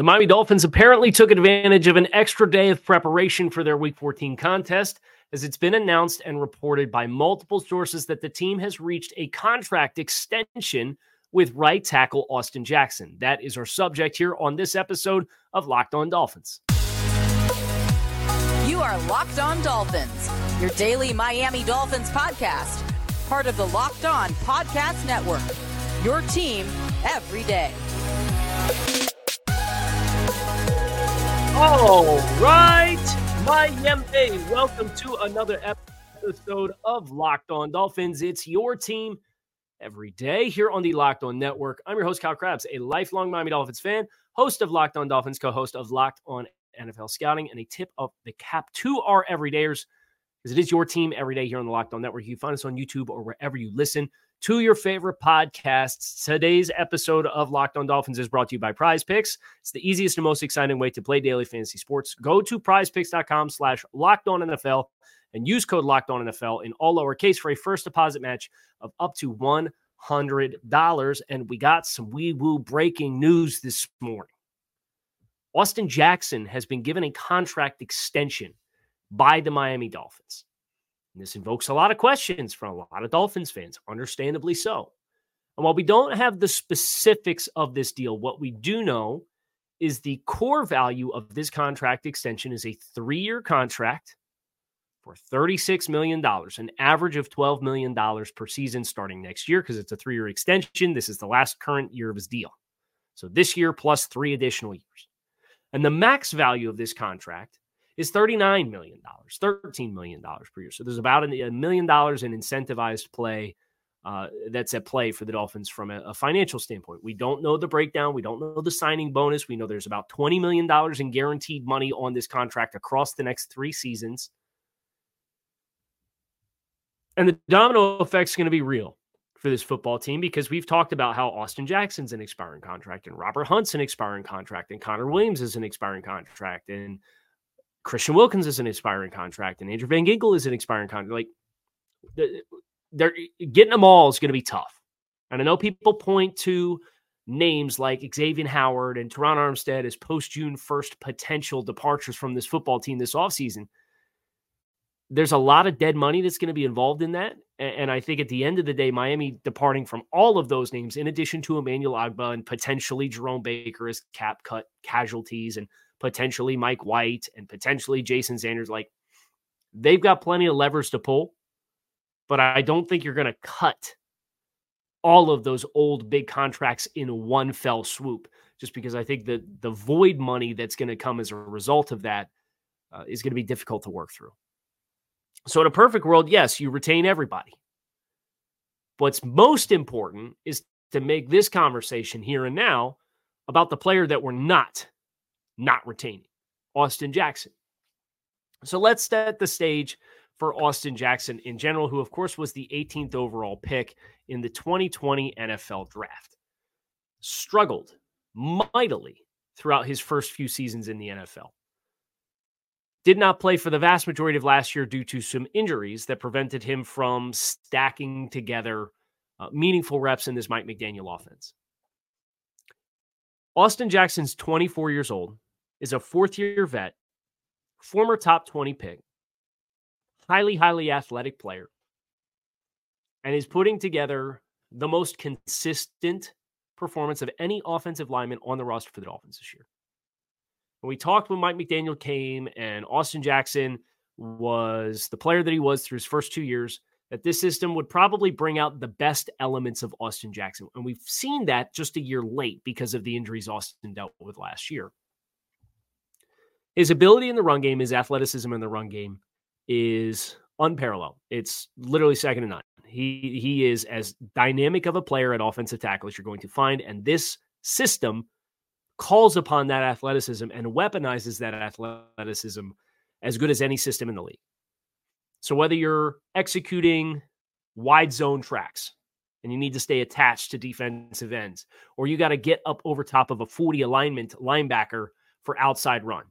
The Miami Dolphins apparently took advantage of an extra day of preparation for their Week 14 contest, as it's been announced and reported by multiple sources that the team has reached a contract extension with right tackle Austin Jackson. That is our subject here on this episode of Locked On Dolphins. You are Locked On Dolphins, your daily Miami Dolphins podcast, part of the Locked On Podcast Network. Your team every day. All right, Miami, welcome to another episode of Locked On Dolphins. It's your team every day here on the Locked On Network. I'm your host, Kyle Crabbs, a lifelong Miami Dolphins fan, host of Locked On Dolphins, co host of Locked On NFL Scouting, and a tip of the cap to our everydayers because it is your team every day here on the Locked On Network. You can find us on YouTube or wherever you listen to your favorite podcasts. Today's episode of Locked On Dolphins is brought to you by Prize Picks. It's the easiest and most exciting way to play daily fantasy sports. Go to prizepicks.com slash locked on NFL and use code locked on NFL in all lowercase for a first deposit match of up to $100. And we got some wee woo breaking news this morning. Austin Jackson has been given a contract extension by the Miami Dolphins. And this invokes a lot of questions from a lot of Dolphins fans, understandably so. And while we don't have the specifics of this deal, what we do know is the core value of this contract extension is a three year contract for $36 million, an average of $12 million per season starting next year because it's a three year extension. This is the last current year of his deal. So this year plus three additional years. And the max value of this contract is $39 million, $13 million per year. So there's about a million dollars in incentivized play uh, that's at play for the Dolphins from a, a, financial standpoint. We don't know the breakdown. We don't know the signing bonus. We know there's about $20 million in guaranteed money on this contract across the next three seasons. And the domino effect is going to be real for this football team because we've talked about how Austin Jackson's an expiring contract and Robert Hunt's an expiring contract and Connor Williams is an expiring contract and Christian Wilkins is an expiring contract, and Andrew Van Ginkel is an expiring contract. Like they're getting them all is going to be tough. And I know people point to names like Xavier Howard and Terron Armstead as post June 1st potential departures from this football team this offseason. There's a lot of dead money that's going to be involved in that. And I think at the end of the day, Miami departing from all of those names, in addition to Emmanuel Ogbah and potentially Jerome Baker as cap cut casualties and potentially Mike White and potentially Jason Sanders. Like they've got plenty of levers to pull, but I don't think you're going to cut all of those old big contracts in one fell swoop. Just because I think that the void money that's going to come as a result of that uh, is going to be difficult to work through. So, in a perfect world, yes, you retain everybody. What's most important is to make this conversation here and now about the player that we're not not retaining Austin Jackson. So let's set the stage for Austin Jackson in general, who, of course, was the 18th overall pick in the 2020 NFL draft. Struggled mightily throughout his first few seasons in the NFL. Did not play for the vast majority of last year due to some injuries that prevented him from stacking together uh, meaningful reps in this Mike McDaniel offense. Austin Jackson's 24 years old is a fourth year vet, former top 20 pick, highly, highly athletic player, and is putting together the most consistent performance of any offensive lineman on the roster for the Dolphins this year. When we talked when Mike McDaniel came and Austin Jackson was the player that he was through his first two years, that this system would probably bring out the best elements of Austin Jackson. And we've seen that just a year late because of the injuries Austin dealt with last year. His ability in the run game, his athleticism in the run game is unparalleled. It's literally second to none. He he is as dynamic of a player at offensive tackle as you're going to find, and this system calls upon that athleticism and weaponizes that athleticism as good as any system in the league. So whether you're executing wide zone tracks and you need to stay attached to defensive ends, or you got to get up over top of a 40 alignment linebacker for outside run.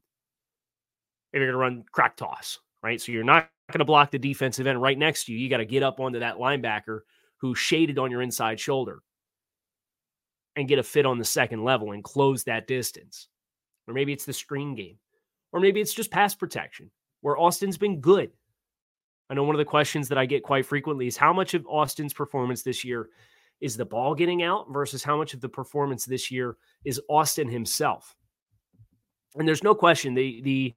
Maybe you're going to run crack toss, right? So you're not going to block the defensive end right next to you. You got to get up onto that linebacker who's shaded on your inside shoulder and get a fit on the second level and close that distance. Or maybe it's the screen game. Or maybe it's just pass protection where Austin's been good. I know one of the questions that I get quite frequently is how much of Austin's performance this year is the ball getting out versus how much of the performance this year is Austin himself. And there's no question the the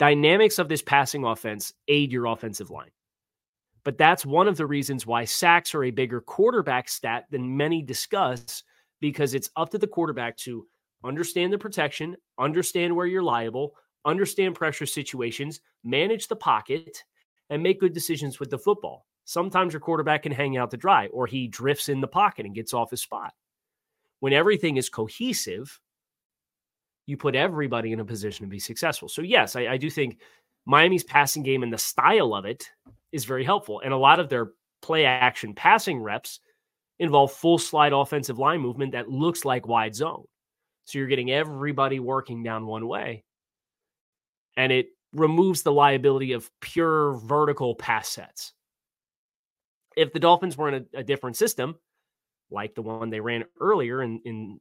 dynamics of this passing offense aid your offensive line. But that's one of the reasons why sacks are a bigger quarterback stat than many discuss because it's up to the quarterback to understand the protection, understand where you're liable, understand pressure situations, manage the pocket, and make good decisions with the football. Sometimes your quarterback can hang out to dry or he drifts in the pocket and gets off his spot. When everything is cohesive, you put everybody in a position to be successful. So, yes, I, I do think Miami's passing game and the style of it is very helpful. And a lot of their play action passing reps involve full slide offensive line movement that looks like wide zone. So you're getting everybody working down one way. And it removes the liability of pure vertical pass sets. If the Dolphins were in a, a different system, like the one they ran earlier in, in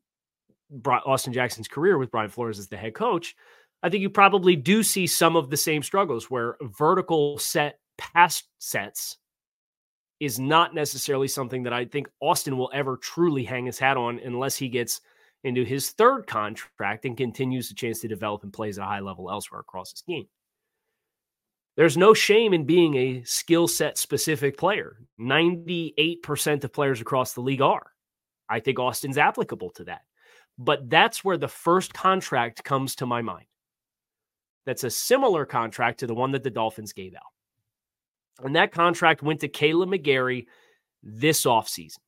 Austin Jackson's career with Brian Flores as the head coach, I think you probably do see some of the same struggles where vertical set pass sets is not necessarily something that I think Austin will ever truly hang his hat on unless he gets into his third contract and continues the chance to develop and plays at a high level elsewhere across his game. There's no shame in being a skill set specific player. 98% of players across the league are. I think Austin's applicable to that. But that's where the first contract comes to my mind. That's a similar contract to the one that the Dolphins gave out. And that contract went to Kaleb McGary this offseason.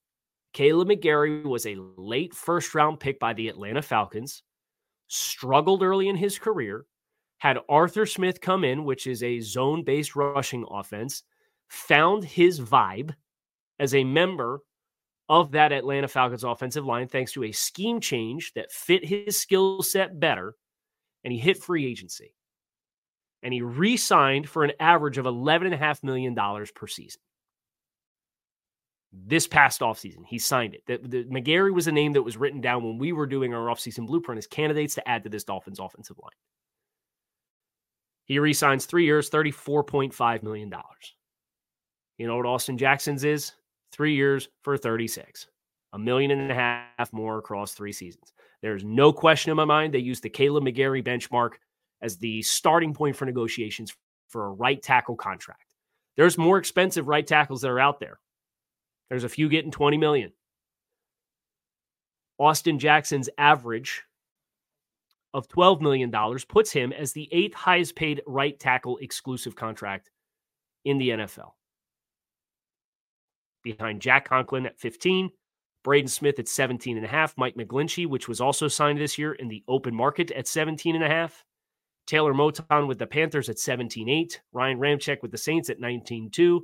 Kaleb McGary was a late first round pick by the Atlanta Falcons, struggled early in his career, had Arthur Smith come in, which is a zone based rushing offense, found his vibe as a member of that Atlanta Falcons offensive line thanks to a scheme change that fit his skill set better, and he hit free agency and he re signed for an average of $11.5 million per season. This past offseason, he signed it. The, the, McGary was a name that was written down when we were doing our offseason blueprint as candidates to add to this Dolphins offensive line. He re signs three years, $34.5 million. You know what Austin Jackson's is? Three years for 36. A million and a half more across three seasons. There's no question in my mind they used the Kaleb McGary benchmark as the starting point for negotiations for a right tackle contract. There's more expensive right tackles that are out there. There's a few getting 20 million. Austin Jackson's average of $12 million puts him as the eighth highest paid right tackle exclusive contract in the NFL. Behind Jack Conklin at 15, Braden Smith at 17 and a half, Mike McGlinchey, which was also signed this year in the open market at 17 and a half, Taylor Moton with the Panthers at 17-8. Ryan Ramczyk with the Saints at 19-2.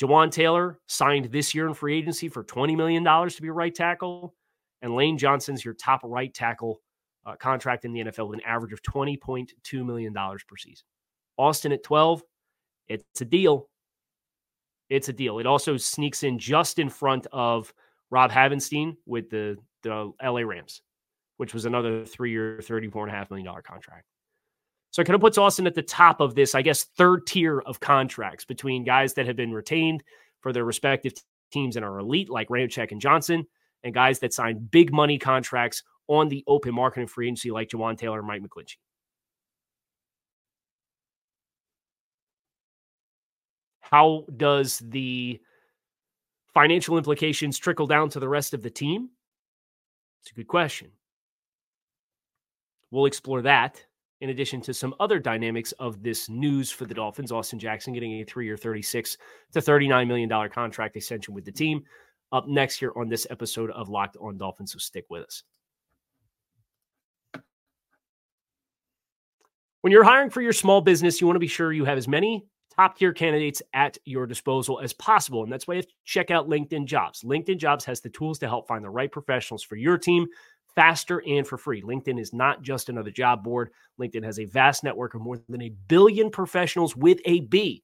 Jawaan Taylor signed this year in free agency for $20 million to be a right tackle. And Lane Johnson's your top right tackle uh, contract in the NFL with an average of $20.2 million per season. Austin at 12, it's a deal. It's a deal. It also sneaks in just in front of Rob Havenstein with the, the LA Rams, which was another three year, $34.5 million contract. So it kind of puts Austin at the top of this, I guess, third tier of contracts between guys that have been retained for their respective teams and are elite, like Ramczyk and Johnson, and guys that signed big money contracts on the open market and free agency, like Jawaan Taylor and Mike McGlinchey. How does the financial implications trickle down to the rest of the team? It's a good question. We'll explore that in addition to some other dynamics of this news for the Dolphins. Austin Jackson getting a three year, 36 to $39 million contract extension with the team up next here on this episode of Locked on Dolphins. So stick with us. When you're hiring for your small business, you want to be sure you have as many top tier candidates at your disposal as possible. And that's why you have to check out LinkedIn Jobs. LinkedIn Jobs has the tools to help find the right professionals for your team faster and for free. LinkedIn is not just another job board. LinkedIn has a vast network of more than a billion professionals with a B,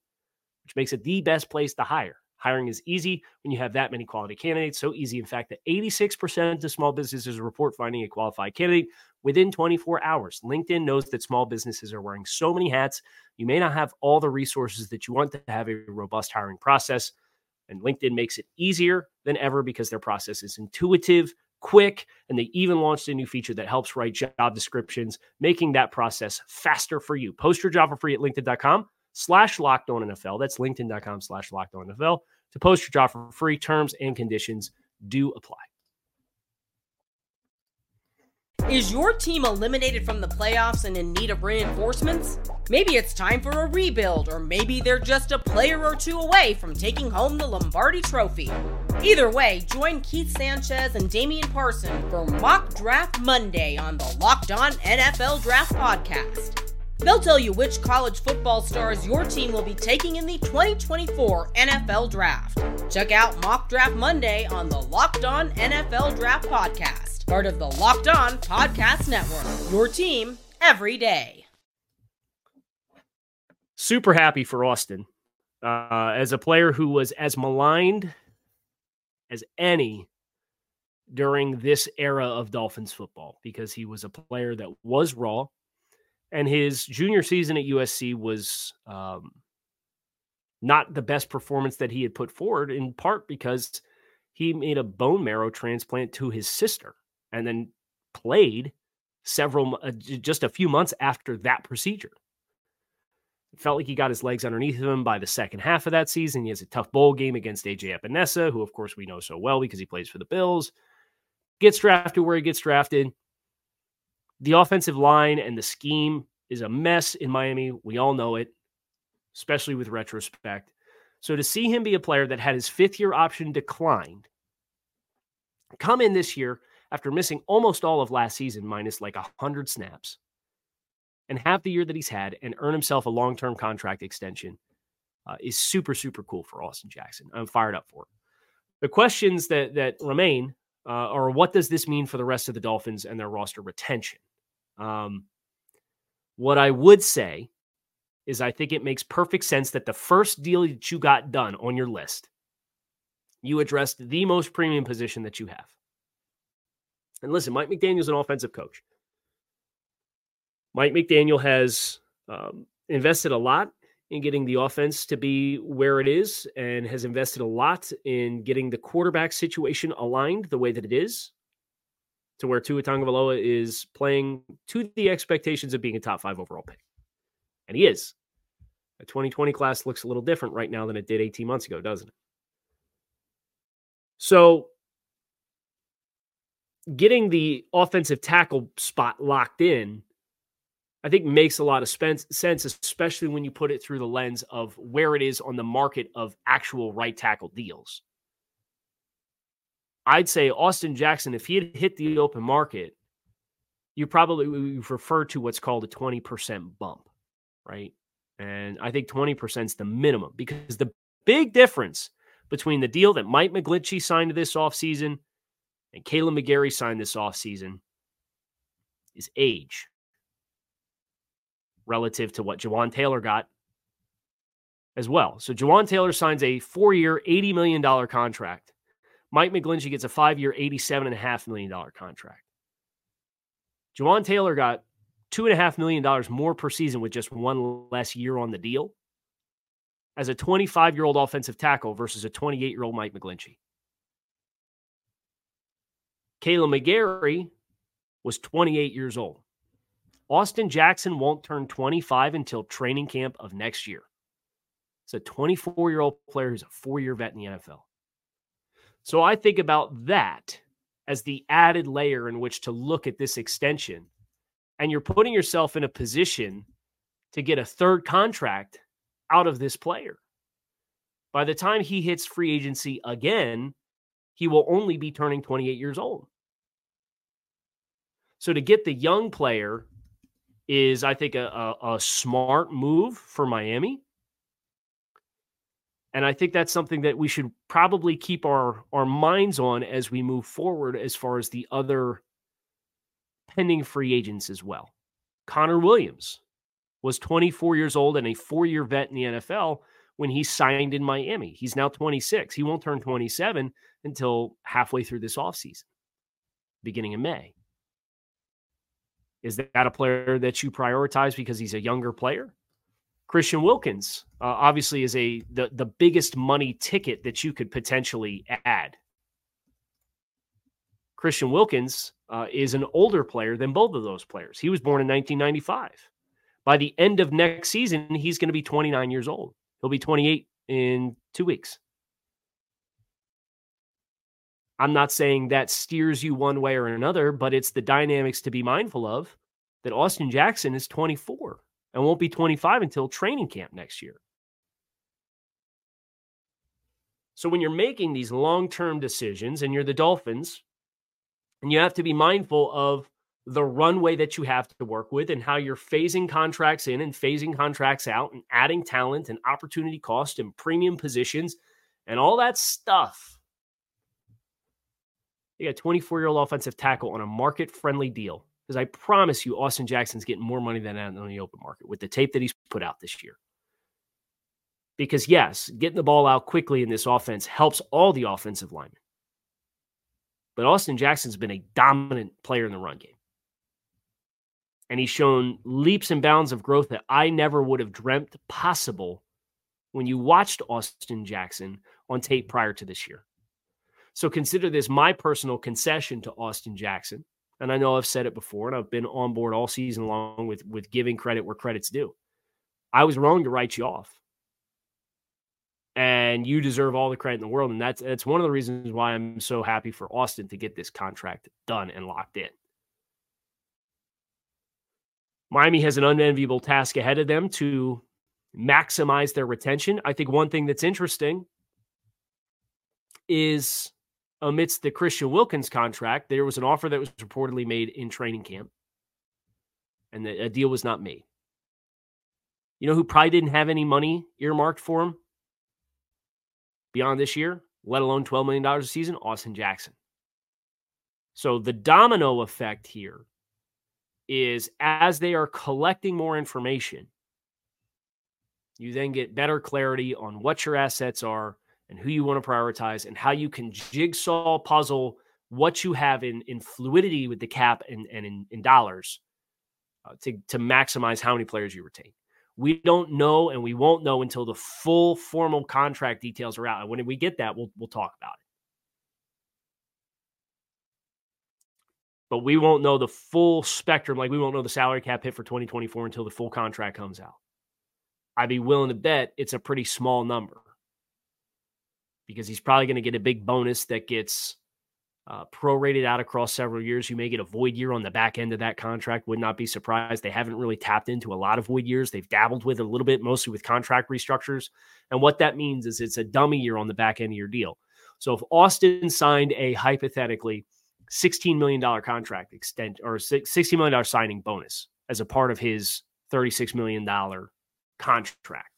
which makes it the best place to hire. Hiring is easy when you have that many quality candidates. So easy, in fact, that 86% of small businesses report finding a qualified candidate within 24 hours. LinkedIn knows that small businesses are wearing so many hats. You may not have all the resources that you want to have a robust hiring process. And LinkedIn makes it easier than ever because their process is intuitive, quick, and they even launched a new feature that helps write job descriptions, making that process faster for you. Post your job for free at LinkedIn.com slash locked on NFL. That's LinkedIn.com slash locked on NFL to post your job for free. Terms and conditions do apply. Is your team eliminated from the playoffs and in need of reinforcements? Maybe it's time for a rebuild, or maybe they're just a player or two away from taking home the Lombardi Trophy. Either way, join Keith Sanchez and Damian Parson for Mock Draft Monday on the Locked On NFL Draft Podcast. They'll tell you which college football stars your team will be taking in the 2024 NFL Draft. Check out Mock Draft Monday on the Locked On NFL Draft Podcast part of the Locked On Podcast Network. Your team every day. Super happy for Austin uh, as a player who was as maligned as any during this era of Dolphins football because he was a player that was raw. And his junior season at USC was um, not the best performance that he had put forward, in part because he made a bone marrow transplant to his sister and then played several uh, just a few months after that procedure. It felt like he got his legs underneath him by the second half of that season. He has a tough bowl game against AJ Epenesa, who of course we know so well because he plays for the Bills. Gets drafted where he gets drafted. The offensive line and the scheme is a mess in Miami. We all know it, especially with retrospect. So to see him be a player that had his fifth year option declined, come in this year after missing almost all of last season, minus like 100 snaps, and have the year that he's had and earn himself a long term contract extension uh, is super, super cool for Austin Jackson. I'm fired up for it. The questions that, that remain uh, are what does this mean for the rest of the Dolphins and their roster retention? Um, what I would say is I think it makes perfect sense that the first deal that you got done on your list, you addressed the most premium position that you have. And listen, Mike McDaniel's an offensive coach. Mike McDaniel has um, invested a lot in getting the offense to be where it is and has invested a lot in getting the quarterback situation aligned the way that it is to where Tua Tagovailoa is playing to the expectations of being a top five overall pick. And he is. The 2020 class looks a little different right now than it did 18 months ago, doesn't it? So getting the offensive tackle spot locked in, I think makes a lot of sense, especially when you put it through the lens of where it is on the market of actual right tackle deals. I'd say Austin Jackson, if he had hit the open market, you probably refer to what's called a 20% bump, right? And I think 20% is the minimum because the big difference between the deal that Mike McGlinchey signed this offseason and Kaleb McGary signed this offseason is age relative to what Jawaan Taylor got as well. So Jawaan Taylor signs a four year, $80 million contract. Mike McGlinchey gets a five year, $87.5 million contract. Jawaan Taylor got $2.5 million more per season with just one less year on the deal as a 25 year old offensive tackle versus a 28 year old Mike McGlinchey. Kaleb McGary was 28 years old. Austin Jackson won't turn 25 until training camp of next year. It's a 24 year old player who's a four year vet in the NFL. So I think about that as the added layer in which to look at this extension. And you're putting yourself in a position to get a third contract out of this player. By the time he hits free agency again, he will only be turning 28 years old. So to get the young player is, I think, a, a, a smart move for Miami. And I think that's something that we should probably keep our, our minds on as we move forward as far as the other pending free agents as well. Connor Williams was 24 years old and a four year vet in the NFL when he signed in Miami. He's now 26. He won't turn 27 until halfway through this offseason, beginning of May. Is that a player that you prioritize because he's a younger player? Christian Wilkins uh, obviously is a the, the biggest money ticket that you could potentially add. Christian Wilkins uh, is an older player than both of those players. He was born in 1995. By the end of next season, he's going to be 29 years old. He'll be 28 in two weeks. I'm not saying that steers you one way or another, but it's the dynamics to be mindful of that Austin Jackson is 24 and won't be 25 until training camp next year. So when you're making these long term decisions and you're the Dolphins, and you have to be mindful of the runway that you have to work with and how you're phasing contracts in and phasing contracts out and adding talent and opportunity cost and premium positions and all that stuff. You got a 24 year old offensive tackle on a market friendly deal. Because I promise you, Austin Jackson's getting more money than that on the open market with the tape that he's put out this year. Because, yes, getting the ball out quickly in this offense helps all the offensive linemen. But Austin Jackson's been a dominant player in the run game. And he's shown leaps and bounds of growth that I never would have dreamt possible when you watched Austin Jackson on tape prior to this year. So consider this my personal concession to Austin Jackson. And I know I've said it before, and I've been on board all season long with, with giving credit where credit's due. I was wrong to write you off and you deserve all the credit in the world. And that's that's one of the reasons why I'm so happy for Austin to get this contract done and locked in. Miami has an unenviable task ahead of them to maximize their retention. I think one thing that's interesting is amidst the Christian Wilkins contract, there was an offer that was reportedly made in training camp, and the, a deal was not made. You know who probably didn't have any money earmarked for him? beyond this year, let alone $12 million a season, Austin Jackson. So the domino effect here is as they are collecting more information, you then get better clarity on what your assets are and who you want to prioritize and how you can jigsaw puzzle what you have in, in fluidity with the cap and, and in, in dollars uh, to, to maximize how many players you retain. We don't know, and we won't know until the full formal contract details are out. And when we get that, we'll we'll talk about it. But we won't know the full spectrum. Like we won't know the salary cap hit for 2024 until the full contract comes out. I'd be willing to bet it's a pretty small number because he's probably going to get a big bonus that gets uh, prorated out across several years. You may get a void year on the back end of that contract. Would not be surprised. They haven't really tapped into a lot of void years. They've dabbled with a little bit, mostly with contract restructures. And what that means is it's a dummy year on the back end of your deal. So if Austin signed a hypothetically $16 million contract extent or $16 million signing bonus as a part of his $36 million contract,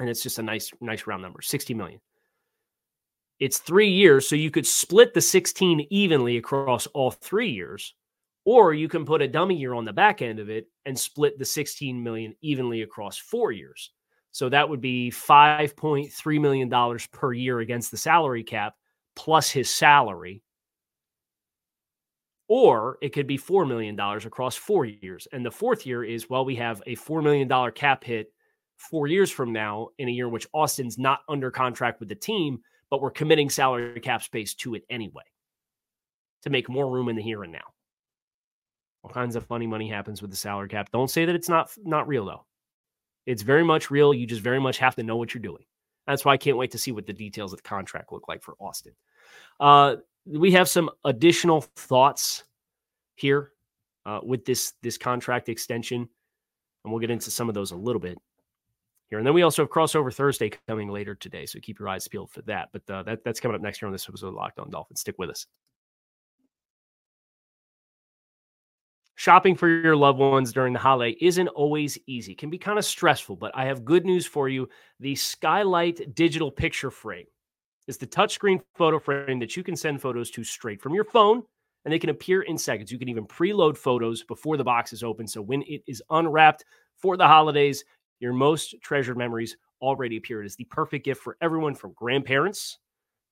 and it's just a nice, nice round number, 60 million. It's three years, so you could split the 16 evenly across all three years, or you can put a dummy year on the back end of it and split the 16 million evenly across four years. So that would be $5.3 million per year against the salary cap plus his salary. Or it could be $4 million across four years. And the fourth year is, well, we have a $4 million cap hit four years from now in a year in which Austin's not under contract with the team but we're committing salary cap space to it anyway to make more room in the here and now. All kinds of funny money happens with the salary cap. Don't say that it's not not real though. It's very much real. You just very much have to know what you're doing. That's why I can't wait to see what the details of the contract look like for Austin. Uh, we have some additional thoughts here uh, with this this contract extension, and we'll get into some of those a little bit here. And then we also have crossover Thursday coming later today, so keep your eyes peeled for that. But uh, that, that's coming up next year on this episode of Locked On Dolphins. Stick with us. Shopping for your loved ones during the holiday isn't always easy, can be kind of stressful, but I have good news for you. The Skylight digital picture frame is the touchscreen photo frame that you can send photos to straight from your phone and they can appear in seconds. You can even preload photos before the box is open. So when it is unwrapped for the holidays, your most treasured memories already appear. It is the perfect gift for everyone from grandparents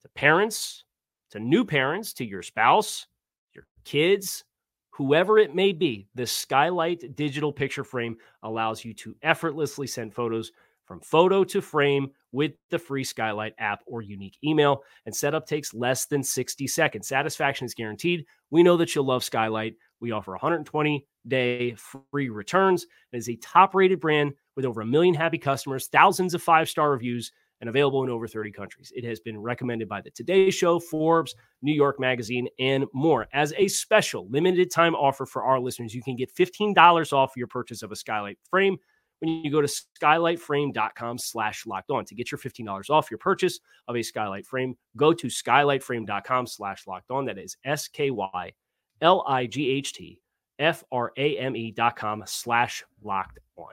to parents to new parents to your spouse, your kids, whoever it may be. The Skylight digital picture frame allows you to effortlessly send photos from photo to frame with the free Skylight app or unique email. And setup takes less than 60 seconds. Satisfaction is guaranteed. We know that you'll love Skylight. We offer 120 day free returns. It is a top rated brand with over a million happy customers, thousands of five star reviews, and available in over 30 countries. It has been recommended by the Today Show, Forbes, New York Magazine, and more. As a special limited time offer for our listeners, you can get $15 off your purchase of a Skylight frame when you go to skylightframe.com slash locked on to get your $15 off your purchase of a skylight frame go to skylightframe.com slash locked on that is s-k-y-l-i-g-h-t f-r-a-m-e dot com slash locked on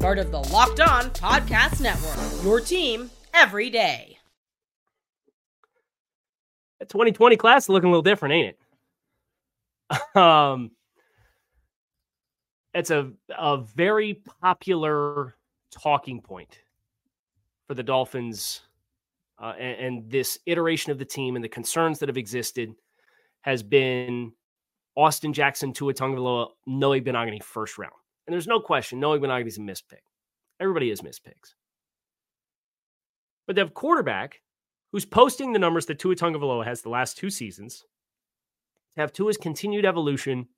part of the Locked On Podcast Network. Your team every day. The 2020 class is looking a little different, ain't it? um, it's a a very popular talking point for the Dolphins, uh, and, and this iteration of the team and the concerns that have existed has been Austin Jackson, Tua Tagovailoa, Noah Igbinoghene first round. And there's no question, Noah Igbinoghene's a missed pick. Everybody is missed picks. But they have quarterback who's posting the numbers that Tua Tagovailoa has the last two seasons. To have Tua's continued evolution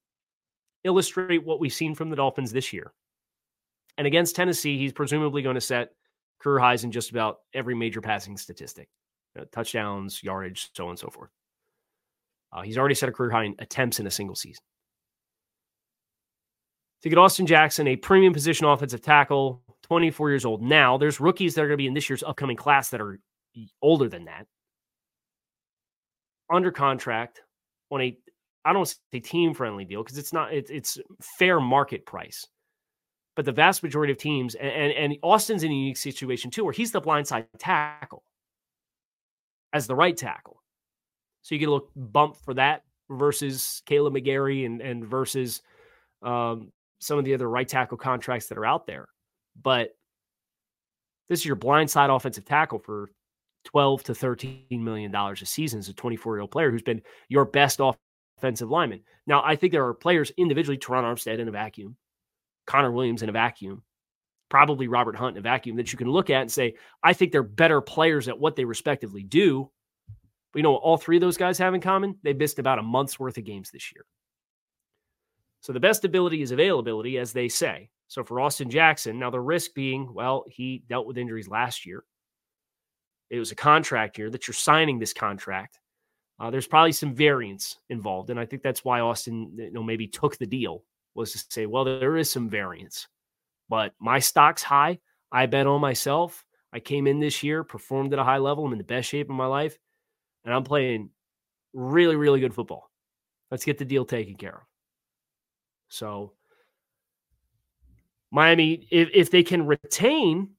illustrate what we've seen from the Dolphins this year. And against Tennessee, he's presumably going to set career highs in just about every major passing statistic you know, touchdowns, yardage, so on and so forth. Uh, he's already set a career high in attempts in a single season to get Austin Jackson, a premium position offensive tackle, 24 years old now. There's rookies that are going to be in this year's upcoming class that are older than that. Under contract on a, I don't say team friendly deal because it's not, it, it's fair market price. But the vast majority of teams, and, and, and Austin's in a unique situation too, where he's the blindside tackle as the right tackle. So you get a little bump for that versus Kaleb McGary and, and versus um, some of the other right tackle contracts that are out there. But this is your blindside offensive tackle for 12 to 13 million dollars a season as a 24 year old player who's been your best offensive lineman. Now, I think there are players individually, Terron Armstead in a vacuum, Connor Williams in a vacuum, probably Robert Hunt in a vacuum that you can look at and say, I think they're better players at what they respectively do. But you know all three of those guys have in common? They missed about a month's worth of games this year. So the best ability is availability, as they say. So for Austin Jackson, now the risk being, well, he dealt with injuries last year. It was a contract year that you're signing this contract. Uh, there's probably some variance involved, and I think that's why Austin, you know, maybe took the deal was to say, well, there is some variance, but my stock's high. I bet on myself. I came in this year, performed at a high level. I'm in the best shape of my life, and I'm playing really, really good football. Let's get the deal taken care of. So Miami, if, if they can retain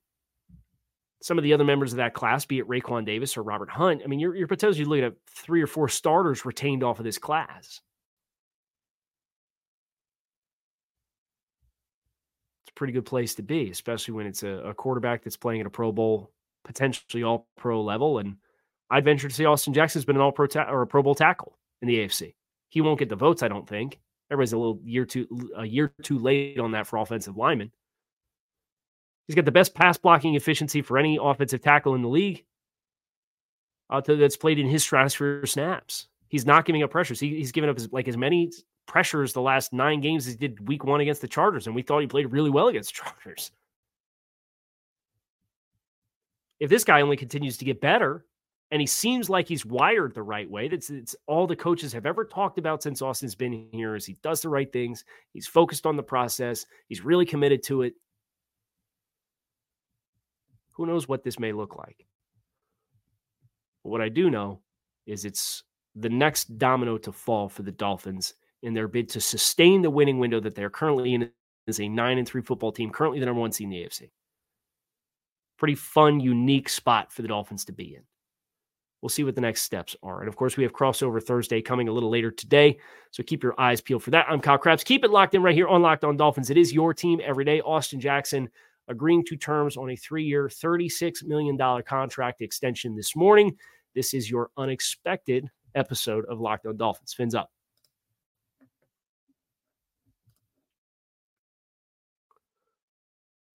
some of the other members of that class, be it Raekwon Davis or Robert Hunt, I mean, you're, you're potentially looking at three or four starters retained off of this class. It's a pretty good place to be, especially when it's a, a quarterback that's playing at a Pro Bowl, potentially all pro level. And I'd venture to say Austin Jackson's been an all pro ta- or a Pro Bowl tackle in the AFC. He won't get the votes, I don't think. Everybody's a little year too a year too late on that for offensive linemen. He's got the best pass blocking efficiency for any offensive tackle in the league. Uh, that's played in his stratosphere snaps. He's not giving up pressures. He, he's given up as, like as many pressures the last nine games as he did week one against the Chargers, and we thought he played really well against Chargers. If this guy only continues to get better, and he seems like he's wired the right way. That's it's all the coaches have ever talked about since Austin's been here is he does the right things. He's focused on the process. He's really committed to it. Who knows what this may look like? But what I do know is it's the next domino to fall for the Dolphins in their bid to sustain the winning window that they're currently in as a nine and three football team, currently the number one seed in the AFC. Pretty fun, unique spot for the Dolphins to be in we'll see what the next steps are. And of course, we have crossover Thursday coming a little later today. So keep your eyes peeled for that. I'm Kyle Crabbs. Keep it locked in right here on Locked On Dolphins. It is your team every day. Austin Jackson agreeing to terms on a three year, $36 million contract extension this morning. This is your unexpected episode of Locked On Dolphins. Fins up.